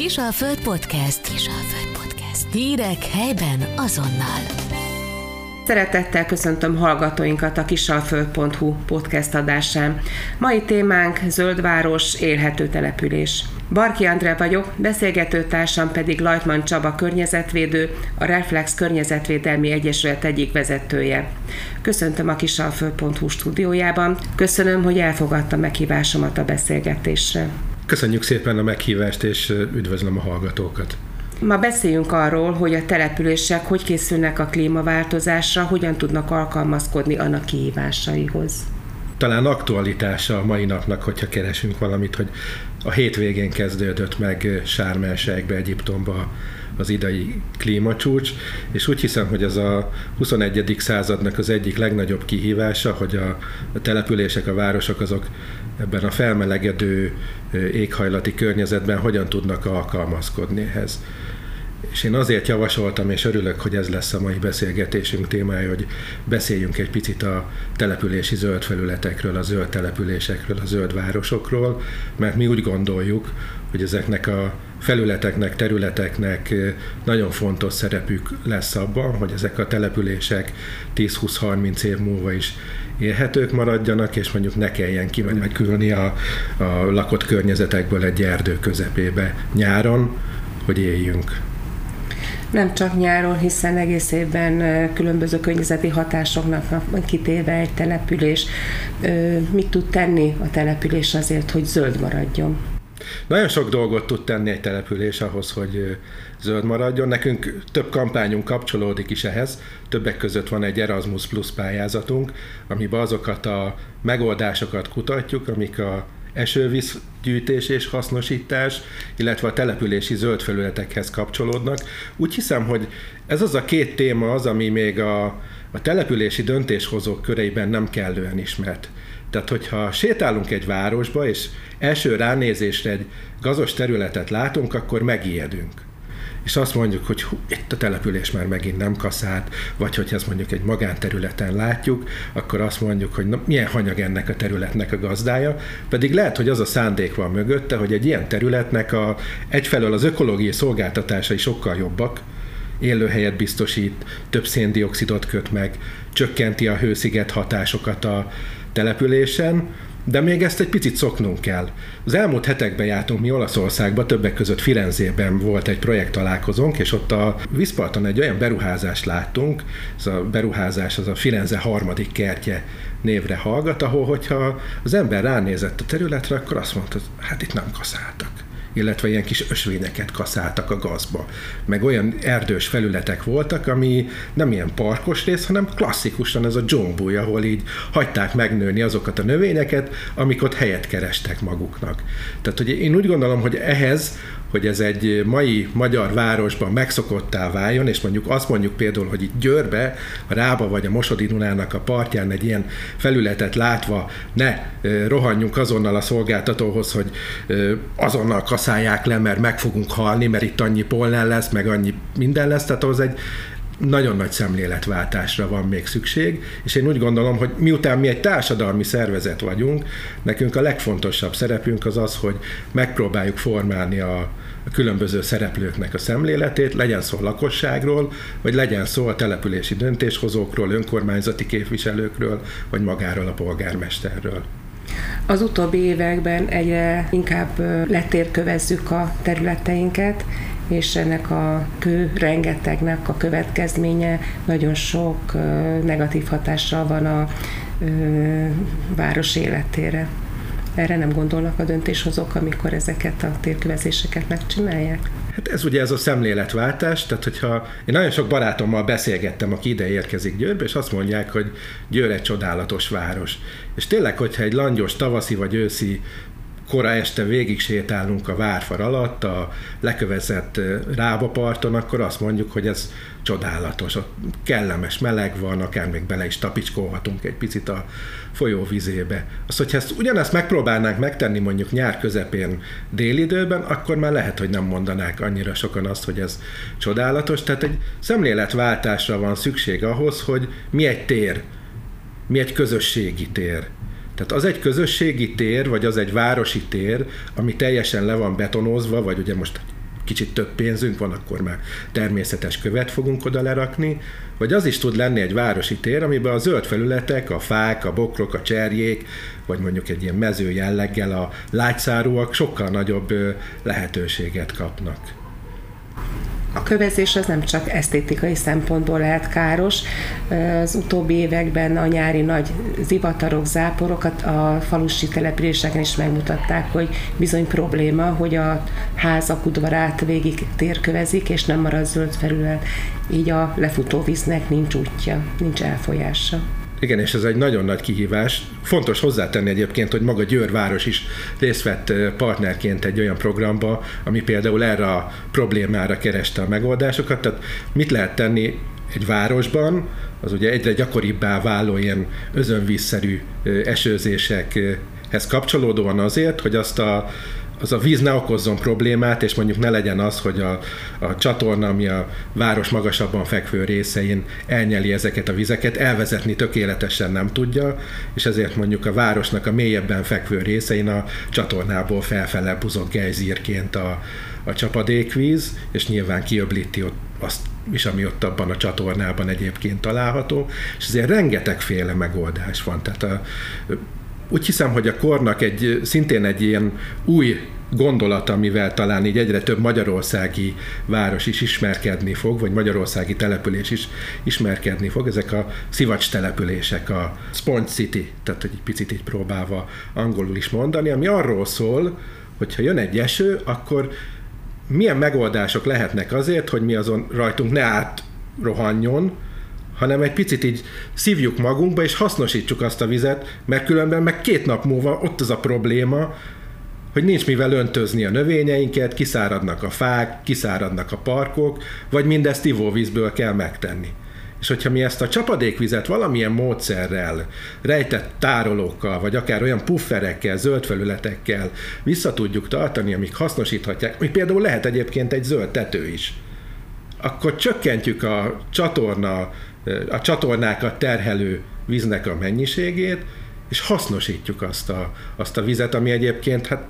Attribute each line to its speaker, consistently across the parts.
Speaker 1: Kisalföld Podcast. Kisalföld Podcast. Hírek helyben azonnal.
Speaker 2: Szeretettel köszöntöm hallgatóinkat a kisalföld.hu podcast adásán. Mai témánk Zöldváros, élhető település. Barki André vagyok, beszélgetőtársam pedig Lajtman Csaba környezetvédő, a Reflex Környezetvédelmi Egyesület egyik vezetője. Köszöntöm a kisalföld.hu stúdiójában, köszönöm, hogy elfogadta meghívásomat a beszélgetésre.
Speaker 3: Köszönjük szépen a meghívást, és üdvözlöm a hallgatókat.
Speaker 2: Ma beszéljünk arról, hogy a települések hogy készülnek a klímaváltozásra, hogyan tudnak alkalmazkodni annak kihívásaihoz.
Speaker 3: Talán aktualitása a mai napnak, hogyha keresünk valamit, hogy a hétvégén kezdődött meg Sármelségbe, Egyiptomba az idei klímacsúcs, és úgy hiszem, hogy ez a 21. századnak az egyik legnagyobb kihívása, hogy a települések, a városok azok ebben a felmelegedő éghajlati környezetben hogyan tudnak alkalmazkodni ehhez. És én azért javasoltam, és örülök, hogy ez lesz a mai beszélgetésünk témája, hogy beszéljünk egy picit a települési zöld felületekről, a zöld településekről, a zöld városokról, mert mi úgy gondoljuk, hogy ezeknek a felületeknek, területeknek nagyon fontos szerepük lesz abban, hogy ezek a települések 10-20-30 év múlva is élhetők maradjanak, és mondjuk ne kelljen kimenekülni a, a lakott környezetekből egy erdő közepébe nyáron, hogy éljünk.
Speaker 2: Nem csak nyáron, hiszen egész évben különböző környezeti hatásoknak kitéve egy település. Mit tud tenni a település azért, hogy zöld maradjon?
Speaker 3: Nagyon sok dolgot tud tenni egy település ahhoz, hogy zöld maradjon. Nekünk több kampányunk kapcsolódik is ehhez. Többek között van egy Erasmus Plus pályázatunk, amiben azokat a megoldásokat kutatjuk, amik a esővízgyűjtés és hasznosítás, illetve a települési zöld felületekhez kapcsolódnak. Úgy hiszem, hogy ez az a két téma az, ami még a, a települési döntéshozók köreiben nem kellően ismert. Tehát, hogyha sétálunk egy városba, és első ránézésre egy gazos területet látunk, akkor megijedünk. És azt mondjuk, hogy hú, itt a település már megint nem kaszált, vagy hogyha ezt mondjuk egy magánterületen látjuk, akkor azt mondjuk, hogy na, milyen hanyag ennek a területnek a gazdája, pedig lehet, hogy az a szándék van mögötte, hogy egy ilyen területnek a, egyfelől az ökológiai szolgáltatásai sokkal jobbak, élőhelyet biztosít, több széndiokszidot köt meg, csökkenti a hősziget hatásokat a településen, de még ezt egy picit szoknunk kell. Az elmúlt hetekben jártunk mi Olaszországba, többek között Firenzében volt egy projekt találkozónk, és ott a Viszparton egy olyan beruházást láttunk, ez a beruházás az a Firenze harmadik kertje névre hallgat, ahol hogyha az ember ránézett a területre, akkor azt mondta, hát itt nem kaszáltak illetve ilyen kis ösvényeket kaszáltak a gazba. Meg olyan erdős felületek voltak, ami nem ilyen parkos rész, hanem klasszikusan ez a dzsombúj, ahol így hagyták megnőni azokat a növényeket, amik ott helyet kerestek maguknak. Tehát hogy én úgy gondolom, hogy ehhez hogy ez egy mai magyar városban megszokottá váljon, és mondjuk azt mondjuk például, hogy itt Győrbe, a Rába vagy a Mosodi Dunának a partján egy ilyen felületet látva ne rohanjunk azonnal a szolgáltatóhoz, hogy azonnal kaszálják le, mert meg fogunk halni, mert itt annyi pollen lesz, meg annyi minden lesz, tehát az egy nagyon nagy szemléletváltásra van még szükség, és én úgy gondolom, hogy miután mi egy társadalmi szervezet vagyunk, nekünk a legfontosabb szerepünk az az, hogy megpróbáljuk formálni a, a különböző szereplőknek a szemléletét, legyen szó a lakosságról, vagy legyen szó a települési döntéshozókról, önkormányzati képviselőkről, vagy magáról a polgármesterről.
Speaker 2: Az utóbbi években egyre inkább letérkövezzük a területeinket, és ennek a kő rengetegnek a következménye nagyon sok negatív hatással van a város életére. Erre nem gondolnak a döntéshozók, amikor ezeket a térkövezéseket megcsinálják?
Speaker 3: Hát ez ugye ez a szemléletváltás, tehát hogyha én nagyon sok barátommal beszélgettem, aki ide érkezik Győrbe, és azt mondják, hogy Győr egy csodálatos város. És tényleg, hogyha egy langyos tavaszi vagy őszi kora este végig sétálunk a várfar alatt, a lekövezett rábaparton, akkor azt mondjuk, hogy ez csodálatos, ott kellemes meleg van, akár még bele is tapicskolhatunk egy picit a folyó vizébe. Az, hogyha ezt ugyanezt megpróbálnánk megtenni mondjuk nyár közepén délidőben, akkor már lehet, hogy nem mondanák annyira sokan azt, hogy ez csodálatos. Tehát egy szemléletváltásra van szükség ahhoz, hogy mi egy tér, mi egy közösségi tér tehát az egy közösségi tér, vagy az egy városi tér, ami teljesen le van betonozva, vagy ugye most kicsit több pénzünk van, akkor már természetes követ fogunk oda lerakni, vagy az is tud lenni egy városi tér, amiben a zöld felületek, a fák, a bokrok, a cserjék, vagy mondjuk egy ilyen mező jelleggel a lágyszárúak sokkal nagyobb lehetőséget kapnak
Speaker 2: a kövezés az nem csak esztétikai szempontból lehet káros. Az utóbbi években a nyári nagy zivatarok, záporokat a falusi településeken is megmutatták, hogy bizony probléma, hogy a házak udvarát végig térkövezik, és nem marad zöld felület. Így a lefutó víznek nincs útja, nincs elfolyása.
Speaker 3: Igen, és ez egy nagyon nagy kihívás. Fontos hozzátenni egyébként, hogy maga Győr város is részt vett partnerként egy olyan programba, ami például erre a problémára kereste a megoldásokat. Tehát mit lehet tenni egy városban, az ugye egyre gyakoribbá váló ilyen özönvízszerű esőzésekhez kapcsolódóan azért, hogy azt a az a víz ne okozzon problémát, és mondjuk ne legyen az, hogy a, a csatorna, ami a város magasabban fekvő részein elnyeli ezeket a vizeket, elvezetni tökéletesen nem tudja, és ezért mondjuk a városnak a mélyebben fekvő részein a csatornából felfele buzog gejzírként a, a csapadékvíz, és nyilván kiöblíti ott azt is, ami ott abban a csatornában egyébként található, és ezért rengetegféle megoldás van. Tehát a, úgy hiszem, hogy a kornak egy, szintén egy ilyen új gondolat, amivel talán így egyre több magyarországi város is ismerkedni fog, vagy magyarországi település is ismerkedni fog, ezek a szivacs települések, a Sponge City, tehát egy picit így próbálva angolul is mondani, ami arról szól, hogy ha jön egy eső, akkor milyen megoldások lehetnek azért, hogy mi azon rajtunk ne átrohanjon, hanem egy picit így szívjuk magunkba, és hasznosítsuk azt a vizet, mert különben meg két nap múlva ott az a probléma, hogy nincs mivel öntözni a növényeinket, kiszáradnak a fák, kiszáradnak a parkok, vagy mindezt ivóvízből kell megtenni. És hogyha mi ezt a csapadékvizet valamilyen módszerrel, rejtett tárolókkal, vagy akár olyan pufferekkel, zöld felületekkel vissza tudjuk tartani, amik hasznosíthatják, ami például lehet egyébként egy zöld tető is, akkor csökkentjük a csatorna a csatornákat terhelő víznek a mennyiségét, és hasznosítjuk azt a, azt a vizet, ami egyébként, hát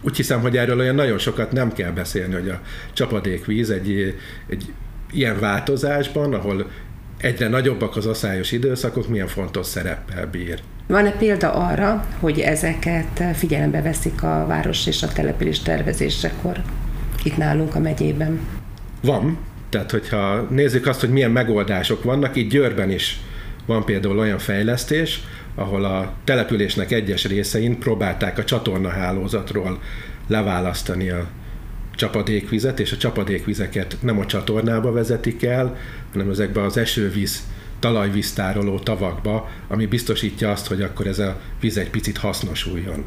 Speaker 3: úgy hiszem, hogy erről olyan nagyon sokat nem kell beszélni, hogy a csapadékvíz egy, egy ilyen változásban, ahol egyre nagyobbak az aszályos időszakok, milyen fontos szereppel bír.
Speaker 2: Van-e példa arra, hogy ezeket figyelembe veszik a város és a település tervezésekor itt nálunk a megyében?
Speaker 3: Van, tehát, hogyha nézzük azt, hogy milyen megoldások vannak, itt Győrben is van például olyan fejlesztés, ahol a településnek egyes részein próbálták a csatornahálózatról leválasztani a csapadékvizet, és a csapadékvizeket nem a csatornába vezetik el, hanem ezekbe az esővíz talajvíztároló tavakba, ami biztosítja azt, hogy akkor ez a víz egy picit hasznosuljon.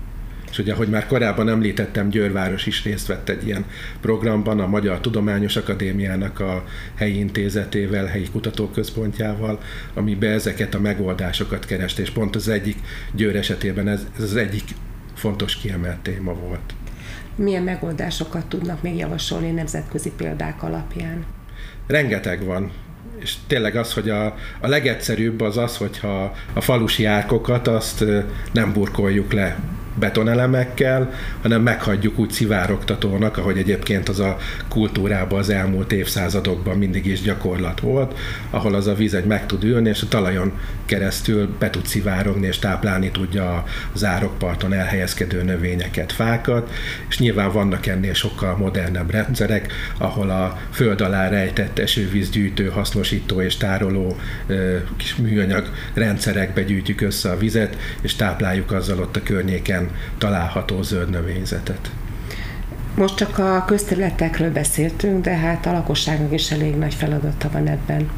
Speaker 3: És ugye, ahogy már korábban említettem, Győrváros is részt vett egy ilyen programban, a Magyar Tudományos Akadémiának a helyi intézetével, helyi kutatóközpontjával, amiben ezeket a megoldásokat kerest, és pont az egyik Győr esetében ez, ez az egyik fontos kiemelt téma volt.
Speaker 2: Milyen megoldásokat tudnak még javasolni nemzetközi példák alapján?
Speaker 3: Rengeteg van és tényleg az, hogy a, a legegyszerűbb az az, hogyha a falusi árkokat azt nem burkoljuk le betonelemekkel, hanem meghagyjuk úgy szivárogtatónak, ahogy egyébként az a kultúrában az elmúlt évszázadokban mindig is gyakorlat volt, ahol az a víz egy meg tud ülni, és a talajon keresztül be tud szivárogni, és táplálni tudja az árokparton elhelyezkedő növényeket, fákat, és nyilván vannak ennél sokkal modernebb rendszerek, ahol a föld alá rejtett esővízgyűjtő, hasznosító és tároló kis műanyag rendszerekbe gyűjtjük össze a vizet, és tápláljuk azzal ott a környéken található zöld növényzetet.
Speaker 2: Most csak a közterületekről beszéltünk, de hát a lakosságnak is elég nagy feladata van ebben.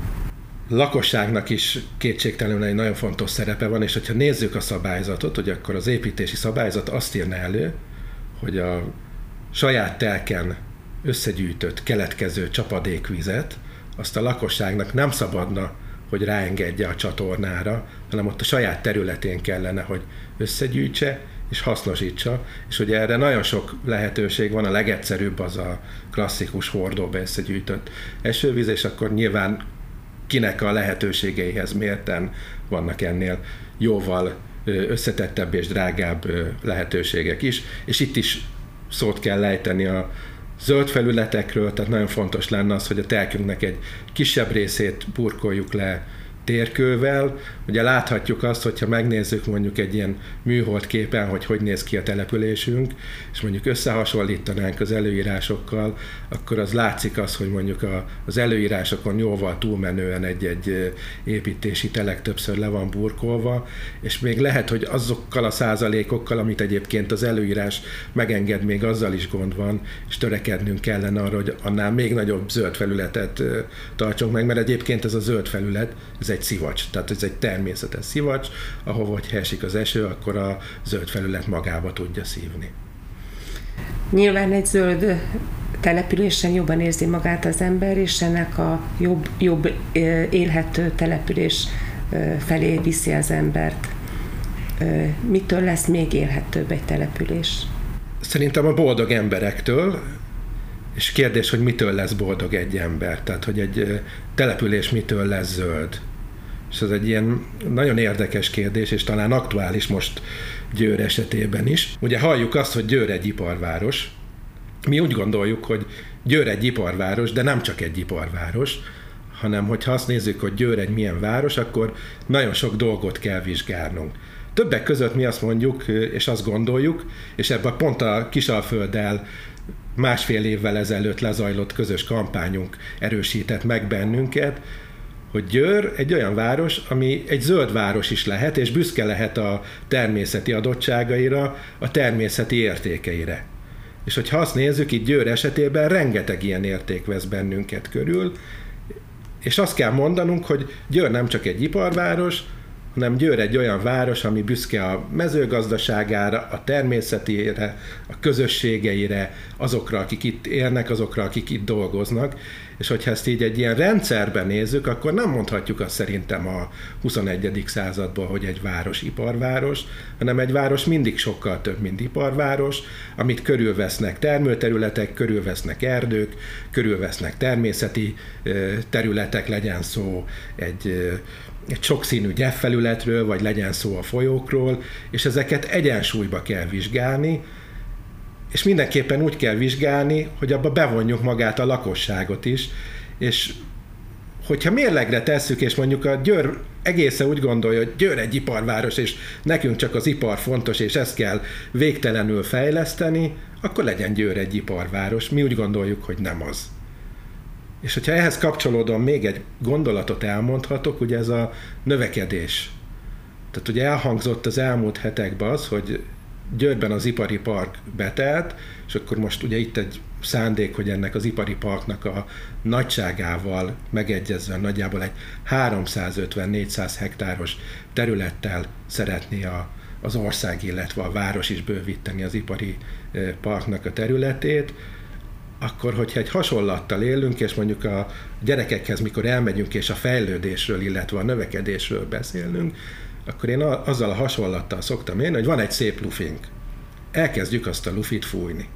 Speaker 3: Lakosságnak is kétségtelenül egy nagyon fontos szerepe van, és hogyha nézzük a szabályzatot, hogy akkor az építési szabályzat azt írna elő, hogy a saját telken összegyűjtött keletkező csapadékvizet, azt a lakosságnak nem szabadna, hogy ráengedje a csatornára, hanem ott a saját területén kellene, hogy összegyűjtse, és hasznosítsa, és ugye erre nagyon sok lehetőség van, a legegyszerűbb az a klasszikus hordóba összegyűjtött esővíz, és akkor nyilván kinek a lehetőségeihez mérten vannak ennél jóval összetettebb és drágább lehetőségek is, és itt is szót kell lejteni a zöld felületekről, tehát nagyon fontos lenne az, hogy a telkünknek egy kisebb részét burkoljuk le térkővel. Ugye láthatjuk azt, hogyha megnézzük mondjuk egy ilyen műhold képen, hogy hogy néz ki a településünk, és mondjuk összehasonlítanánk az előírásokkal, akkor az látszik az, hogy mondjuk a, az előírásokon jóval túlmenően egy-egy építési telek többször le van burkolva, és még lehet, hogy azokkal a százalékokkal, amit egyébként az előírás megenged, még azzal is gond van, és törekednünk kellene arra, hogy annál még nagyobb zöld felületet tartsunk meg, mert egyébként ez a zöld felület, ez egy egy szivacs, tehát ez egy természetes szivacs, ahova, hogy esik az eső, akkor a zöld felület magába tudja szívni.
Speaker 2: Nyilván egy zöld településen jobban érzi magát az ember, és ennek a jobb, jobb élhető település felé viszi az embert. Mitől lesz még élhetőbb egy település?
Speaker 3: Szerintem a boldog emberektől, és kérdés, hogy mitől lesz boldog egy ember, tehát hogy egy település mitől lesz zöld. És ez egy ilyen nagyon érdekes kérdés, és talán aktuális most Győr esetében is. Ugye halljuk azt, hogy Győr egy iparváros. Mi úgy gondoljuk, hogy Győr egy iparváros, de nem csak egy iparváros, hanem hogyha azt nézzük, hogy Győr egy milyen város, akkor nagyon sok dolgot kell vizsgálnunk. Többek között mi azt mondjuk, és azt gondoljuk, és ebben pont a Kisalfölddel másfél évvel ezelőtt lezajlott közös kampányunk erősített meg bennünket, hogy Győr egy olyan város, ami egy zöld város is lehet, és büszke lehet a természeti adottságaira, a természeti értékeire. És hogyha azt nézzük, itt Győr esetében rengeteg ilyen érték vesz bennünket körül, és azt kell mondanunk, hogy Győr nem csak egy iparváros, hanem Győr egy olyan város, ami büszke a mezőgazdaságára, a természetére, a közösségeire, azokra, akik itt élnek, azokra, akik itt dolgoznak, és hogyha ezt így egy ilyen rendszerben nézzük, akkor nem mondhatjuk azt szerintem a 21. században, hogy egy város iparváros, hanem egy város mindig sokkal több, mint iparváros, amit körülvesznek termőterületek, körülvesznek erdők, körülvesznek természeti területek, legyen szó egy egy sokszínű gyepfelületről, vagy legyen szó a folyókról, és ezeket egyensúlyba kell vizsgálni, és mindenképpen úgy kell vizsgálni, hogy abba bevonjuk magát a lakosságot is, és hogyha mérlegre tesszük, és mondjuk a Győr egészen úgy gondolja, hogy Győr egy iparváros, és nekünk csak az ipar fontos, és ezt kell végtelenül fejleszteni, akkor legyen Győr egy iparváros. Mi úgy gondoljuk, hogy nem az. És hogyha ehhez kapcsolódom még egy gondolatot elmondhatok, ugye ez a növekedés. Tehát ugye elhangzott az elmúlt hetekben az, hogy Győrben az ipari park betelt, és akkor most ugye itt egy szándék, hogy ennek az ipari parknak a nagyságával megegyezve nagyjából egy 350-400 hektáros területtel szeretné a, az ország, illetve a város is bővíteni az ipari parknak a területét, akkor, hogyha egy hasonlattal élünk, és mondjuk a gyerekekhez, mikor elmegyünk és a fejlődésről, illetve a növekedésről beszélünk, akkor én azzal a hasonlattal szoktam élni, hogy van egy szép lufink. Elkezdjük azt a lufit fújni.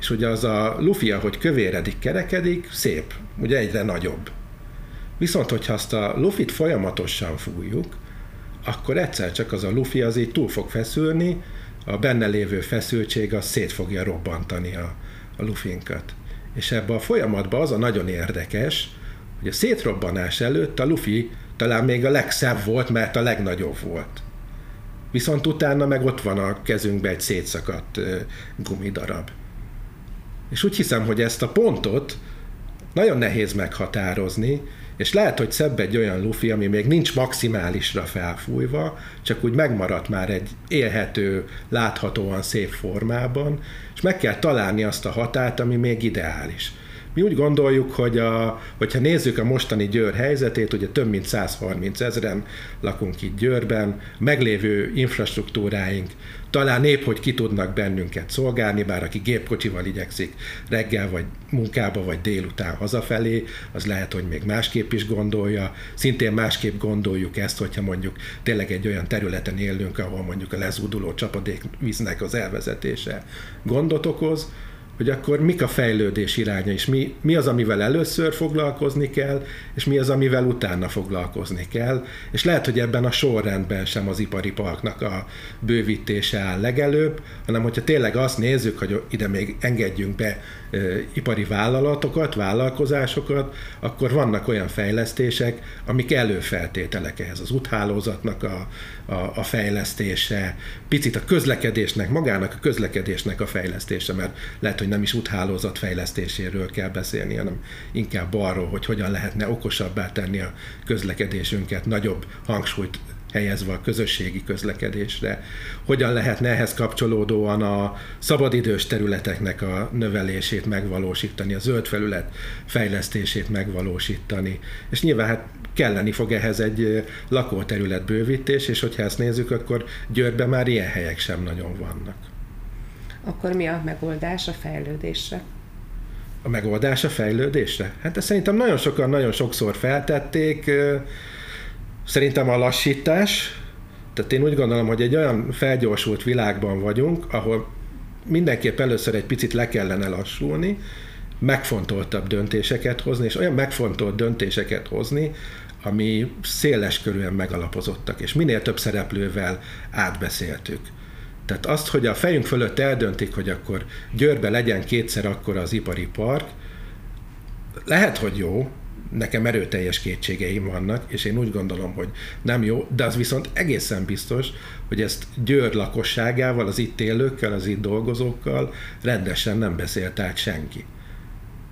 Speaker 3: És ugye az a lufi, ahogy kövéredik, kerekedik, szép, ugye egyre nagyobb. Viszont, hogyha azt a lufit folyamatosan fújjuk, akkor egyszer csak az a lufi az így túl fog feszülni, a benne lévő feszültség az szét fogja robbantani a, a lufinkat. És ebbe a folyamatban az a nagyon érdekes, hogy a szétrobbanás előtt a lufi talán még a legszebb volt, mert a legnagyobb volt. Viszont utána meg ott van a kezünkben egy szétszakadt gumidarab. És úgy hiszem, hogy ezt a pontot nagyon nehéz meghatározni, és lehet, hogy szebb egy olyan lufi, ami még nincs maximálisra felfújva, csak úgy megmaradt már egy élhető, láthatóan szép formában, és meg kell találni azt a határt, ami még ideális. Mi úgy gondoljuk, hogy a, hogyha nézzük a mostani Győr helyzetét, ugye több mint 130 ezeren lakunk itt Győrben, meglévő infrastruktúráink talán épp, hogy ki tudnak bennünket szolgálni, bár aki gépkocsival igyekszik reggel vagy munkába vagy délután hazafelé, az lehet, hogy még másképp is gondolja. Szintén másképp gondoljuk ezt, hogyha mondjuk tényleg egy olyan területen élünk, ahol mondjuk a lezúduló csapadékvíznek az elvezetése gondot okoz, hogy akkor mik a fejlődés iránya, és mi, mi az, amivel először foglalkozni kell, és mi az, amivel utána foglalkozni kell. És lehet, hogy ebben a sorrendben sem az ipari parknak a bővítése áll legelőbb, hanem hogyha tényleg azt nézzük, hogy ide még engedjünk be ipari vállalatokat, vállalkozásokat, akkor vannak olyan fejlesztések, amik előfeltételek ehhez. Az úthálózatnak a, a, a fejlesztése, picit a közlekedésnek, magának a közlekedésnek a fejlesztése, mert lehet, hogy nem is úthálózat fejlesztéséről kell beszélni, hanem inkább arról, hogy hogyan lehetne okosabbá tenni a közlekedésünket, nagyobb hangsúlyt helyezve a közösségi közlekedésre. Hogyan lehetne ehhez kapcsolódóan a szabadidős területeknek a növelését megvalósítani, a zöld felület fejlesztését megvalósítani. És nyilván hát kelleni fog ehhez egy lakóterület bővítés, és hogyha ezt nézzük, akkor Győrben már ilyen helyek sem nagyon vannak.
Speaker 2: Akkor mi a megoldás a fejlődésre?
Speaker 3: A megoldás a fejlődésre? Hát ezt szerintem nagyon sokan nagyon sokszor feltették. Szerintem a lassítás, tehát én úgy gondolom, hogy egy olyan felgyorsult világban vagyunk, ahol mindenképp először egy picit le kellene lassulni, megfontoltabb döntéseket hozni, és olyan megfontolt döntéseket hozni, ami széles körűen megalapozottak, és minél több szereplővel átbeszéltük. Tehát azt, hogy a fejünk fölött eldöntik, hogy akkor Győrbe legyen kétszer akkor az ipari park, lehet, hogy jó, nekem erőteljes kétségeim vannak, és én úgy gondolom, hogy nem jó, de az viszont egészen biztos, hogy ezt Győr lakosságával, az itt élőkkel, az itt dolgozókkal rendesen nem beszélt át senki.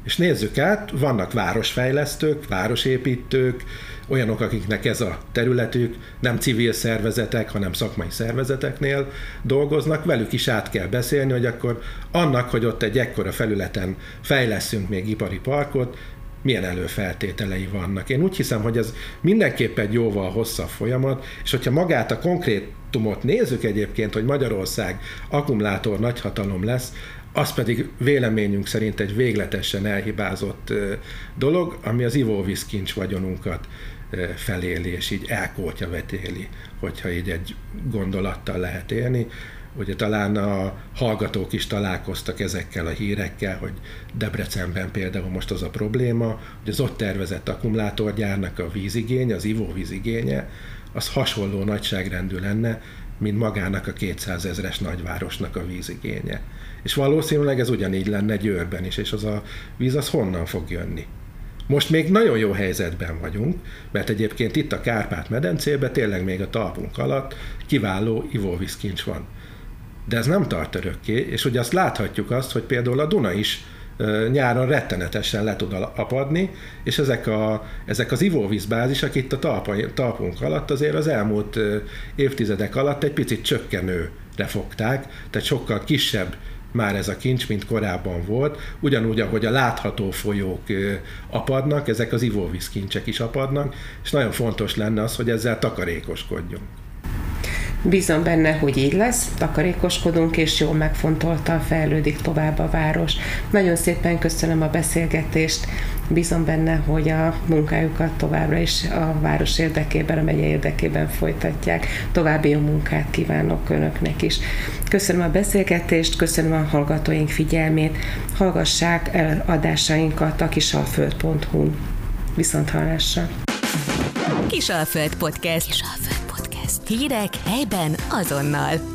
Speaker 3: És nézzük át, vannak városfejlesztők, városépítők, olyanok, akiknek ez a területük, nem civil szervezetek, hanem szakmai szervezeteknél dolgoznak, velük is át kell beszélni, hogy akkor annak, hogy ott egy ekkora felületen fejleszünk még ipari parkot, milyen előfeltételei vannak. Én úgy hiszem, hogy ez mindenképp egy jóval hosszabb folyamat, és hogyha magát a konkrétumot nézzük egyébként, hogy Magyarország akkumulátor nagyhatalom lesz, az pedig véleményünk szerint egy végletesen elhibázott dolog, ami az ivóvíz kincs vagyonunkat feléli, és így elkótya vetéli, hogyha így egy gondolattal lehet élni. Ugye talán a hallgatók is találkoztak ezekkel a hírekkel, hogy Debrecenben például most az a probléma, hogy az ott tervezett akkumulátorgyárnak a vízigénye, az ivóvízigénye, az hasonló nagyságrendű lenne, mint magának a 200 ezres nagyvárosnak a vízigénye. És valószínűleg ez ugyanígy lenne Győrben is, és az a víz az honnan fog jönni? Most még nagyon jó helyzetben vagyunk, mert egyébként itt a Kárpát-medencében tényleg még a talpunk alatt kiváló ivóvízkincs van. De ez nem tart örökké, és ugye azt láthatjuk azt, hogy például a Duna is nyáron rettenetesen le tud apadni, és ezek, a, ezek az ivóvízbázisok itt a talpa, talpunk alatt azért az elmúlt évtizedek alatt egy picit csökkenőre fogták, tehát sokkal kisebb már ez a kincs, mint korábban volt, ugyanúgy, ahogy a látható folyók apadnak, ezek az ivóvízkincsek is apadnak, és nagyon fontos lenne az, hogy ezzel takarékoskodjunk.
Speaker 2: Bízom benne, hogy így lesz, takarékoskodunk, és jól megfontoltan fejlődik tovább a város. Nagyon szépen köszönöm a beszélgetést, bízom benne, hogy a munkájukat továbbra is a város érdekében, a megye érdekében folytatják. További jó munkát kívánok Önöknek is. Köszönöm a beszélgetést, köszönöm a hallgatóink figyelmét. Hallgassák el adásainkat a kisalföld.hu-n. Viszont hallásra!
Speaker 1: Kisalföld Podcast. Kisalföld. Hírek helyben azonnal.